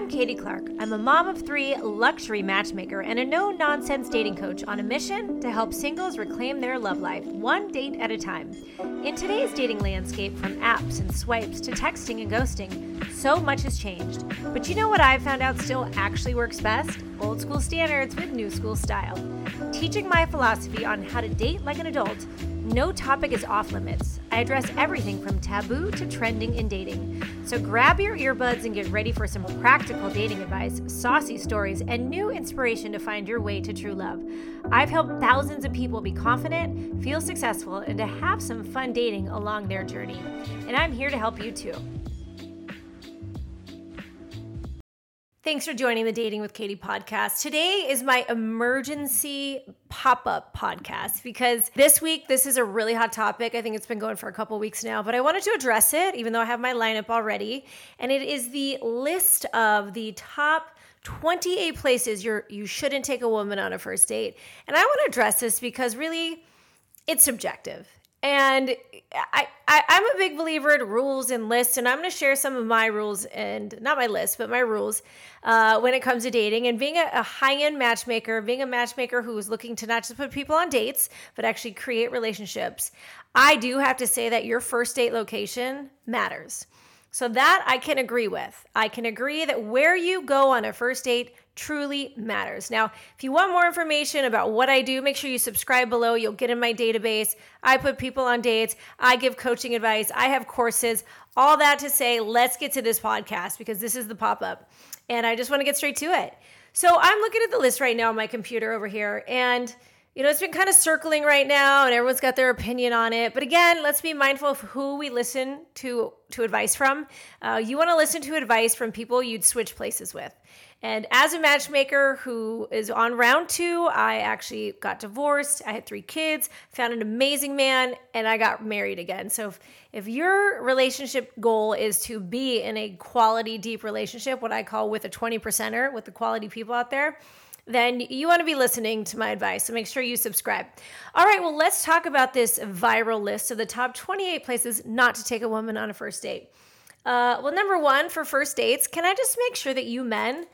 I'm Katy Clark. I'm a mom of three, luxury matchmaker, and a no nonsense dating coach on a mission to help singles reclaim their love life, one date at a time. In today's dating landscape, from apps and swipes to texting and ghosting, so much has changed. But you know what I've found out still actually works best? Old school standards with new school style. Teaching my philosophy on how to date like an adult no topic is off limits. I address everything from taboo to trending in dating. So grab your earbuds and get ready for some practical dating advice, saucy stories, and new inspiration to find your way to true love. I've helped thousands of people be confident, feel successful, and to have some fun dating along their journey. And I'm here to help you too. Thanks for joining the Dating with Katy podcast. Today is my emergency pop up podcast because this week, this is a really hot topic. I think it's been going for a couple weeks now, but I wanted to address it, even though I have my lineup already. And it is the list of the top 28 places you're, you shouldn't take a woman on a first date. And I want to address this because really, it's subjective. And I, I am a big believer in rules and lists, and I'm going to share some of my rules and not my list, but my rules uh, when it comes to dating and being a, a high end matchmaker, being a matchmaker who is looking to not just put people on dates, but actually create relationships. I do have to say that your first date location matters. So that I can agree with. I can agree that where you go on a first date truly matters. Now, if you want more information about what I do, make sure you subscribe below. You'll get in my database. I put people on dates, I give coaching advice, I have courses. All that to say, let's get to this podcast because this is the pop up. And I just want to get straight to it. So I'm looking at the list right now on my computer over here. And you know, it's been kind of circling right now and everyone's got their opinion on it. But again, let's be mindful of who we listen to to advice from. Uh, you want to listen to advice from people you'd switch places with. And as a matchmaker who is on round two, I actually got divorced. I had three kids, found an amazing man, and I got married again. So if, if your relationship goal is to be in a quality, deep relationship, what I call with a 20 percenter, with the quality people out there, then you want to be listening to my advice. So make sure you subscribe. All right, well, let's talk about this viral list of the top 28 places not to take a woman on a first date. Uh, well, number one for first dates, can I just make sure that you men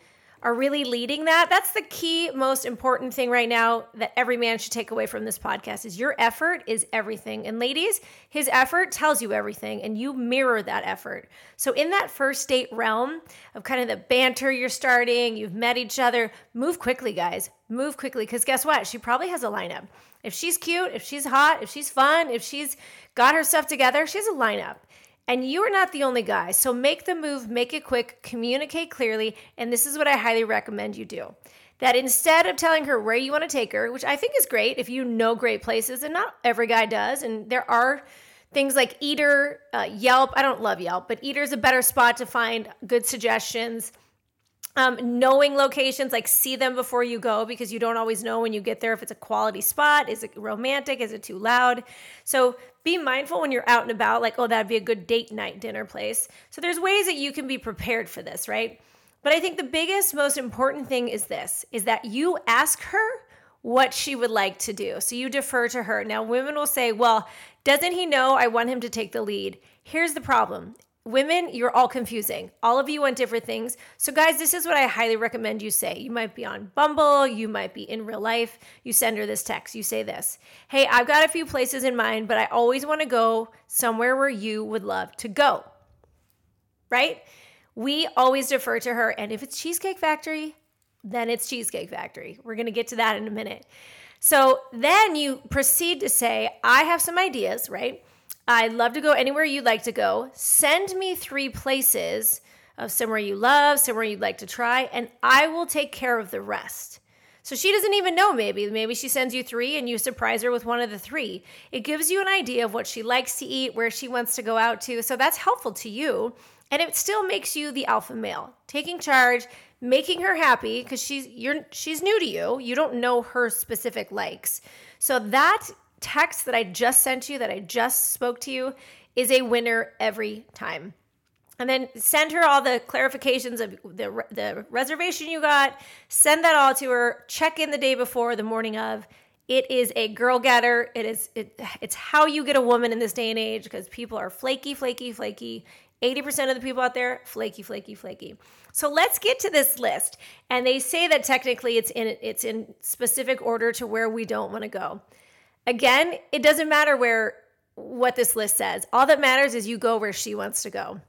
are really leading that that's the key most important thing right now that every man should take away from this podcast is your effort is everything. And ladies his effort tells you everything and you mirror that effort. So in that first date realm of kind of the banter you're starting you've met each other move quickly guys. Move quickly because guess what? She probably has a lineup. If she's cute if she's hot if she's fun if she's got her stuff together she has a lineup and you are not the only guy. So make the move, make it quick, communicate clearly. And this is what I highly recommend you do. That instead of telling her where you want to take her, which I think is great if you know great places, and not every guy does, and there are things like Eater, uh, Yelp. I don't love Yelp, but Eater is a better spot to find good suggestions. Um, knowing locations, like see them before you go because you don't always know when you get there if it's a quality spot. Is it romantic? Is it too loud? So be mindful when you're out and about, like, oh, that'd be a good date night dinner place. So there's ways that you can be prepared for this, right? But I think the biggest, most important thing is this is that you ask her what she would like to do. So you defer to her. Now, women will say, well, doesn't he know I want him to take the lead? Here's the problem women, you're all confusing. All of you want different things. So, guys, this is what I highly recommend you say. You might be on Bumble, you might be in real life. You send her this text. You say this Hey, I've got a few places in mind, but I always want to go somewhere where you would love to go. Right? We always defer to her. And if it's Cheesecake Factory, then it's Cheesecake Factory. We're going to get to that in a minute. So then you proceed to say, I have some ideas, right? I'd love to go anywhere you'd like to go. Send me three places of somewhere you love, somewhere you'd like to try, and I will take care of the rest. So she doesn't even know, maybe. Maybe she sends you three and you surprise her with one of the three. It gives you an idea of what she likes to eat, where she wants to go out to. So that's helpful to you. And it still makes you the alpha male, taking charge, making her happy because she's you're she's new to you. You don't know her specific likes. So that text that I just sent you, that I just spoke to you, is a winner every time. And then send her all the clarifications of the, the reservation you got. Send that all to her. Check in the day before, the morning of. It is a girl getter. It is it, it's how you get a woman in this day and age because people are flaky, flaky, flaky, 80% of the people out there, flaky, flaky, flaky. So let's get to this list. And they say that technically it's in it's in specific order to where we don't want to go. Again, it doesn't matter where what this list says. All that matters is you go where she wants to go.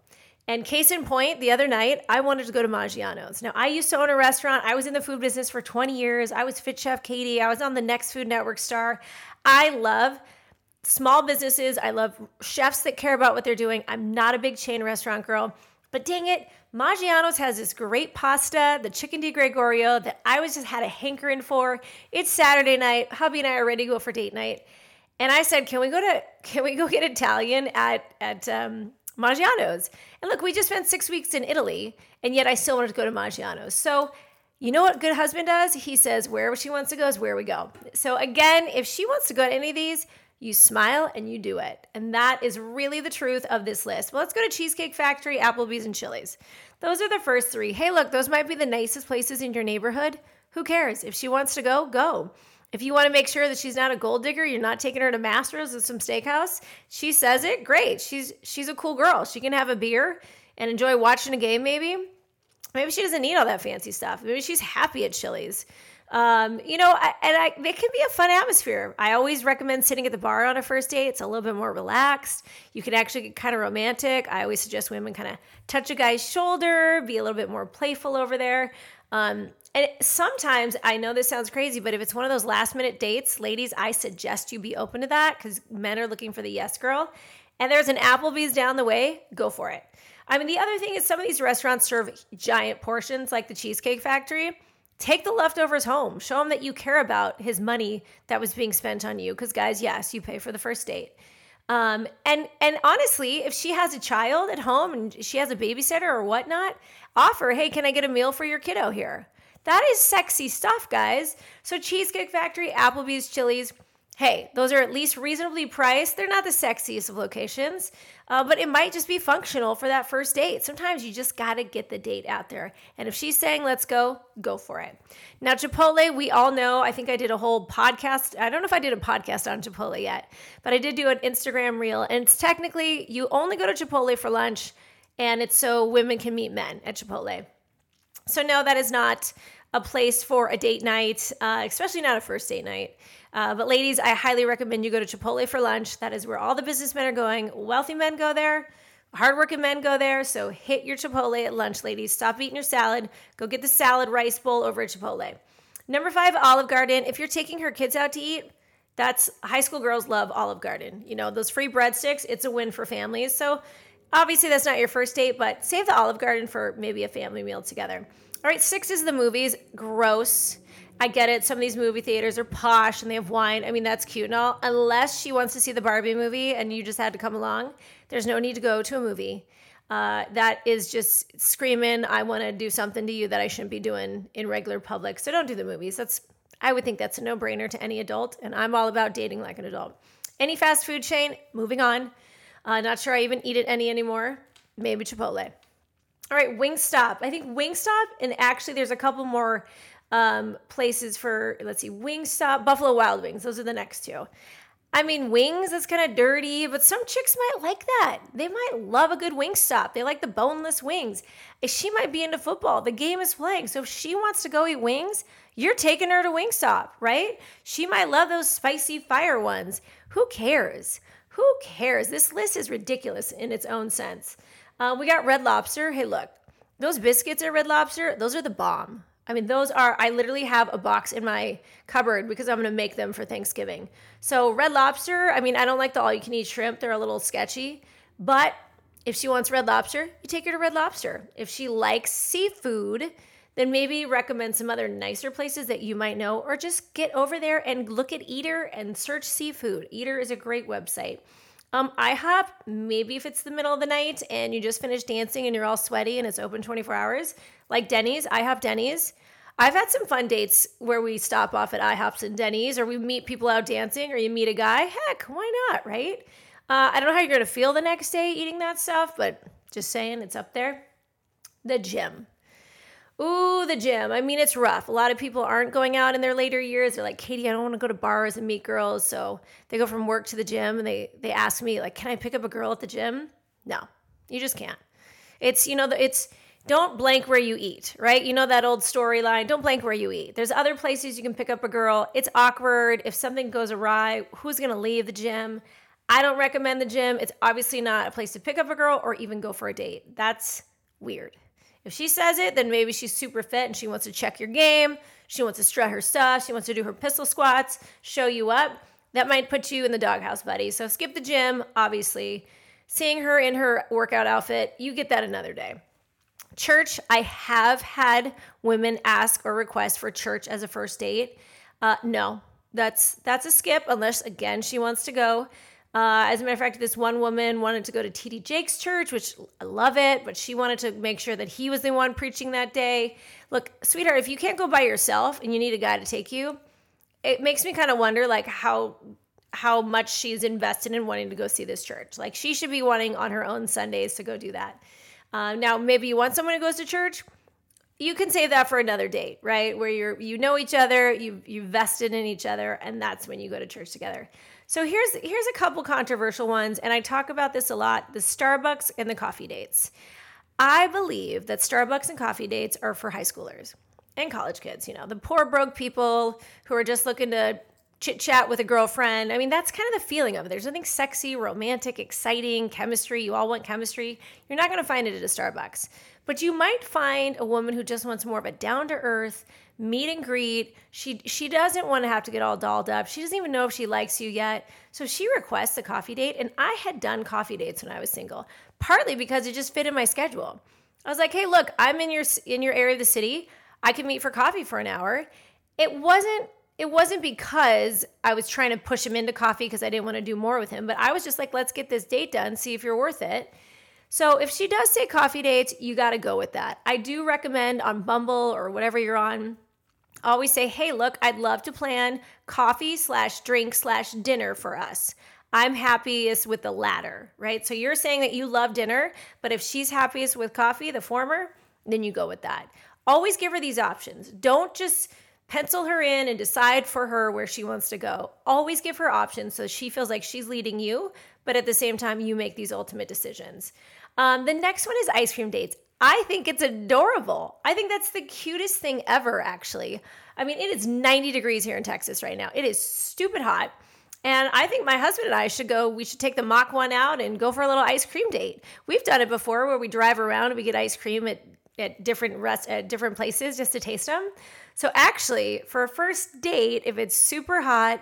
And case in point, the other night, I wanted to go to Maggiano's. Now, I used to own a restaurant. I was in the food business for 20 years. I was Fit Chef Katy. I was on the Next Food Network star. I love small businesses. I love chefs that care about what they're doing. I'm not a big chain restaurant girl, but dang it, Maggiano's has this great pasta, the chicken di Gregorio, that I was just had a hankering for. It's Saturday night. Hubby and I are ready to go for date night. And I said, "Can we go to? Can we go get Italian at at um, Maggiano's?" And look, we just spent six weeks in Italy, and yet I still wanted to go to Maggiano's. So, you know what good husband does? He says, "Wherever she wants to go is where we go." So again, if she wants to go to any of these, you smile and you do it. And that is really the truth of this list. Well, let's go to Cheesecake Factory, Applebee's, and Chili's. Those are the first three. Hey, look, those might be the nicest places in your neighborhood. Who cares? If she wants to go, go. If you want to make sure that she's not a gold digger, you're not taking her to Mastro's or some steakhouse. She says it, great. She's she's a cool girl. She can have a beer and enjoy watching a game. Maybe, maybe she doesn't need all that fancy stuff. Maybe she's happy at Chili's. Um, you know, I, and I, it can be a fun atmosphere. I always recommend sitting at the bar on a first date. It's a little bit more relaxed. You can actually get kind of romantic. I always suggest women kind of touch a guy's shoulder, be a little bit more playful over there. Um, and sometimes I know this sounds crazy, but if it's one of those last minute dates, ladies, I suggest you be open to that because men are looking for the yes girl. And there's an Applebee's down the way, go for it. I mean, the other thing is some of these restaurants serve giant portions like the Cheesecake Factory. Take the leftovers home. Show him that you care about his money that was being spent on you. Because, guys, yes, you pay for the first date. Um, and and honestly, if she has a child at home and she has a babysitter or whatnot, offer, hey, can I get a meal for your kiddo here? That is sexy stuff, guys. So Cheesecake Factory, Applebee's, Chili's, hey, those are at least reasonably priced. They're not the sexiest of locations, uh, but it might just be functional for that first date. Sometimes you just got to get the date out there. And if she's saying, let's go, go for it. Now, Chipotle, we all know, I think I did a whole podcast. I don't know if I did a podcast on Chipotle yet, but I did do an Instagram reel. And it's technically, you only go to Chipotle for lunch, and it's so women can meet men at Chipotle. So, no, that is not a place for a date night, uh, especially not a first date night. Uh, but ladies, I highly recommend you go to Chipotle for lunch. That is where all the businessmen are going. Wealthy men go there. Hardworking men go there. So hit your Chipotle at lunch, ladies. Stop eating your salad. Go get the salad rice bowl over at Chipotle. Number five, Olive Garden. If you're taking her kids out to eat, that's high school girls love Olive Garden. You know, those free breadsticks, it's a win for families. So obviously that's not your first date, but save the Olive Garden for maybe a family meal together. All right, six is the movies. Gross. I get it. Some of these movie theaters are posh and they have wine. I mean, that's cute and all. Unless she wants to see the Barbie movie and you just had to come along, there's no need to go to a movie. Uh, that is just screaming, I want to do something to you that I shouldn't be doing in regular public. So don't do the movies. That's I would think that's a no brainer to any adult. And I'm all about dating like an adult. Any fast food chain, moving on. Uh, not sure I even eat it any anymore. Maybe Chipotle. All right, Wingstop. I think Wingstop, and actually, there's a couple more um, places for. Let's see, Wingstop, Buffalo Wild Wings. Those are the next two. I mean, wings, that's kind of dirty, but some chicks might like that. They might love a good Wingstop. They like the boneless wings. She might be into football. The game is playing. So if she wants to go eat wings, you're taking her to Wingstop, right? She might love those spicy fire ones. Who cares? Who cares? This list is ridiculous in its own sense. Uh, we got Red Lobster. Hey, look, those biscuits at Red Lobster, those are the bomb. I mean, those are, I literally have a box in my cupboard because I'm going to make them for Thanksgiving. So, Red Lobster, I mean, I don't like the all you can eat shrimp, they're a little sketchy. But if she wants Red Lobster, you take her to Red Lobster. If she likes seafood, then maybe recommend some other nicer places that you might know, or just get over there and look at Eater and search seafood. Eater is a great website. Um, IHOP, maybe if it's the middle of the night and you just finished dancing and you're all sweaty and it's open 24 hours, like Denny's, IHOP Denny's. I've had some fun dates where we stop off at IHOPs and Denny's or we meet people out dancing or you meet a guy. Heck, why not, right? Uh, I don't know how you're going to feel the next day eating that stuff, but just saying it's up there. The gym. Ooh, the gym. I mean, it's rough. A lot of people aren't going out in their later years. They're like, Katy, I don't want to go to bars and meet girls. So they go from work to the gym and they they ask me, like, can I pick up a girl at the gym? No. You just can't. It's, you know, it's don't blank where you eat, right? You know that old storyline, don't blank where you eat. There's other places you can pick up a girl. It's awkward. If something goes awry, who's going to leave the gym? I don't recommend the gym. It's obviously not a place to pick up a girl or even go for a date. That's weird. If she says it, then maybe she's super fit and she wants to check your game. She wants to strut her stuff. She wants to do her pistol squats, show you up. That might put you in the doghouse, buddy. So skip the gym, obviously. Seeing her in her workout outfit, you get that another day. Church, I have had women ask or request for church as a first date. Uh, no, that's that's a skip unless again she wants to go. Uh, as a matter of fact, this one woman wanted to go to TD Jakes' church, which I love it, but she wanted to make sure that he was the one preaching that day. Look, sweetheart, if you can't go by yourself and you need a guy to take you, it makes me kind of wonder like how how much she's invested in wanting to go see this church. Like she should be wanting on her own Sundays to go do that. Uh, now, maybe you want someone who goes to church. You can save that for another date, right? Where you're you know each other, you you vested in each other, and that's when you go to church together. So here's here's a couple controversial ones, and I talk about this a lot: the Starbucks and the coffee dates. I believe that Starbucks and coffee dates are for high schoolers and college kids. You know, the poor broke people who are just looking to chit chat with a girlfriend. I mean, that's kind of the feeling of it. There's nothing sexy, romantic, exciting, chemistry. You all want chemistry. You're not going to find it at a Starbucks. But you might find a woman who just wants more of a down to earth meet and greet. She she doesn't want to have to get all dolled up. She doesn't even know if she likes you yet. So she requests a coffee date and I had done coffee dates when I was single, partly because it just fit in my schedule. I was like, "Hey, look, I'm in your in your area of the city. I can meet for coffee for an hour." It wasn't it wasn't because I was trying to push him into coffee because I didn't want to do more with him, but I was just like, let's get this date done, see if you're worth it. So if she does say coffee dates, you got to go with that. I do recommend on Bumble or whatever you're on, always say, hey, look, I'd love to plan coffee slash drink slash dinner for us. I'm happiest with the latter, right? So you're saying that you love dinner, but if she's happiest with coffee, the former, then you go with that. Always give her these options. Don't just pencil her in and decide for her where she wants to go. Always give her options so she feels like she's leading you, but at the same time, you make these ultimate decisions. Um, the next one is ice cream dates. I think it's adorable. I think that's the cutest thing ever, actually. I mean, it is 90 degrees here in Texas right now. It is stupid hot. And I think my husband and I should go, we should take the Mach 1 out and go for a little ice cream date. We've done it before where we drive around and we get ice cream at, at different rest at different places just to taste them. So actually, for a first date, if it's super hot,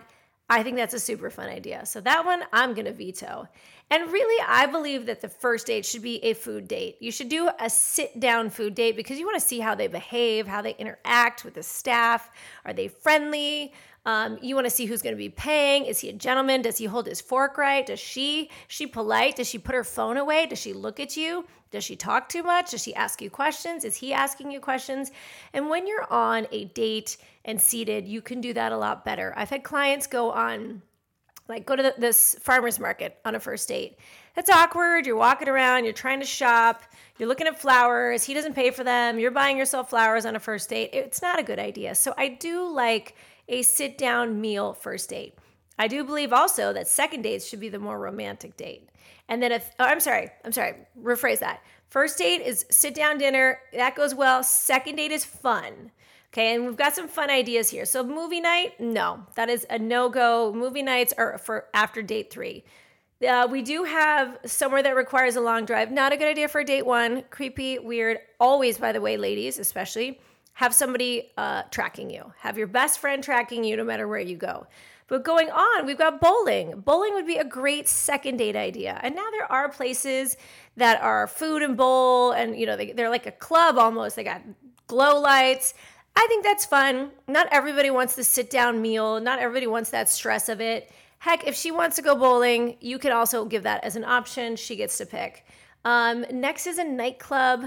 I think that's a super fun idea. So that one I'm going to veto. And really, I believe that the first date should be a food date. You should do a sit down food date because you want to see how they behave, how they interact with the staff. Are they friendly? Um, you want to see who's going to be paying. Is he a gentleman? Does he hold his fork right? Does she? She polite? Does she put her phone away? Does she look at you? Does she talk too much? Does she ask you questions? Is he asking you questions? And when you're on a date and seated, you can do that a lot better. I've had clients go on like go to the, this farmer's market on a first date. That's awkward. You're walking around, you're trying to shop, you're looking at flowers. He doesn't pay for them. You're buying yourself flowers on a first date. It's not a good idea. So I do like a sit down meal first date. I do believe also that second dates should be the more romantic date. And then if, oh, I'm sorry, I'm sorry, rephrase that. First date is sit down dinner. That goes well. Second date is fun. Okay, and we've got some fun ideas here. So, movie night, no, that is a no go. Movie nights are for after date three. Uh, we do have somewhere that requires a long drive. Not a good idea for date one. Creepy, weird. Always, by the way, ladies, especially, have somebody uh, tracking you. Have your best friend tracking you no matter where you go. But going on, we've got bowling. Bowling would be a great second date idea. And now there are places that are food and bowl, and you know they, they're like a club almost. They got glow lights. I think that's fun. Not everybody wants the sit down meal. Not everybody wants that stress of it. Heck, if she wants to go bowling, you can also give that as an option. She gets to pick. Um, next is a nightclub.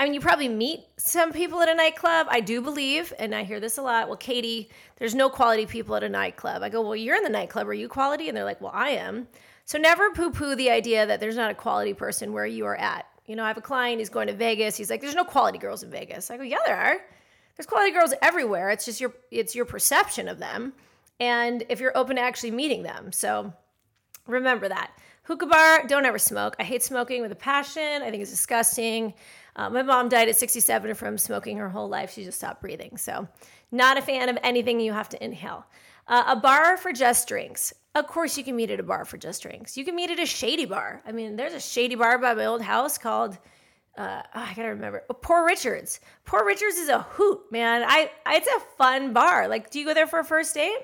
I mean, you probably meet some people at a nightclub. I do believe, and I hear this a lot. Well, Katy, there's no quality people at a nightclub. I go, well, you're in the nightclub. Are you quality? And they're like, well, I am. So never poo poo the idea that there's not a quality person where you are at. You know, I have a client, he's going to Vegas. He's like, there's no quality girls in Vegas. I go, yeah, there are. There's quality girls everywhere. It's just your it's your perception of them and if you're open to actually meeting them. So remember that. Hookah bar, don't ever smoke. I hate smoking with a passion. I think it's disgusting. Uh, my mom died at 67 from smoking her whole life. She just stopped breathing. So, not a fan of anything you have to inhale. Uh, a bar for just drinks. Of course, you can meet at a bar for just drinks. You can meet at a shady bar. I mean, there's a shady bar by my old house called, uh, oh, I gotta remember, oh, Poor Richards. Poor Richards is a hoot, man. I, I, it's a fun bar. Like, do you go there for a first date?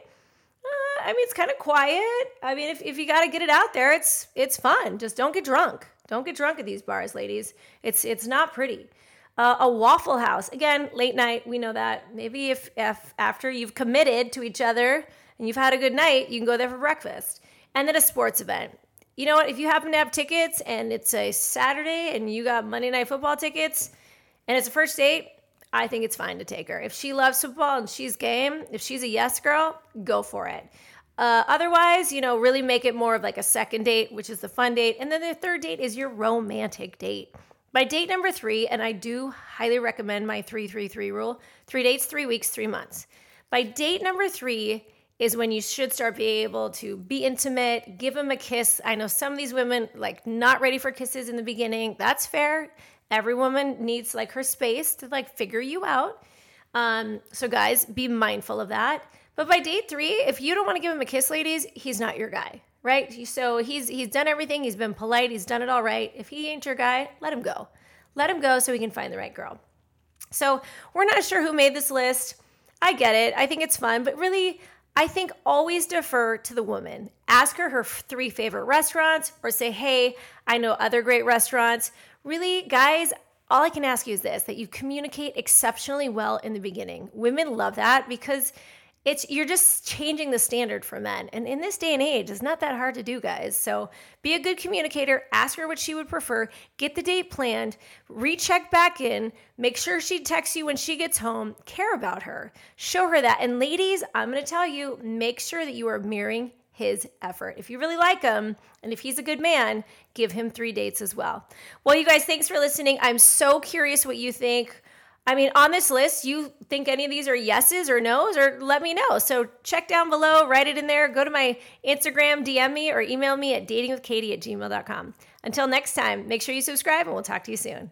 Uh, I mean, it's kind of quiet. I mean, if, if you got to get it out there, it's it's fun. Just don't get drunk. Don't get drunk at these bars, ladies. It's it's not pretty. Uh, a Waffle House again, late night. We know that. Maybe if if after you've committed to each other and you've had a good night, you can go there for breakfast. And then a sports event. You know what? If you happen to have tickets and it's a Saturday and you got Monday Night Football tickets and it's a first date, I think it's fine to take her. If she loves football and she's game, if she's a yes girl, go for it. Uh, otherwise, you know, really make it more of like a second date, which is the fun date. And then the third date is your romantic date. By date number three, and I do highly recommend my 333 rule three dates, three weeks, three months. By date number three is when you should start being able to be intimate, give them a kiss. I know some of these women like not ready for kisses in the beginning. That's fair. Every woman needs like her space to like figure you out. Um, so guys, be mindful of that. But by date three, if you don't want to give him a kiss, ladies, he's not your guy, right? So he's he's done everything. He's been polite. He's done it all right. If he ain't your guy, let him go. Let him go so he can find the right girl. So we're not sure who made this list. I get it. I think it's fun, but really, I think always defer to the woman. Ask her her three favorite restaurants or say, hey, I know other great restaurants. Really, guys, all I can ask you is this that you communicate exceptionally well in the beginning. Women love that because it's you're just changing the standard for men. And in this day and age, it's not that hard to do, guys. So be a good communicator, ask her what she would prefer, get the date planned, recheck back in, make sure she texts you when she gets home, care about her, show her that. And ladies, I'm gonna tell you, make sure that you are mirroring his effort. If you really like him and if he's a good man, give him three dates as well. Well, you guys, thanks for listening. I'm so curious what you think. I mean, on this list, you think any of these are yeses or nos, or let me know. So check down below, write it in there, go to my Instagram, DM me, or email me at datingwithkaty at gmail.com. Until next time, make sure you subscribe and we'll talk to you soon.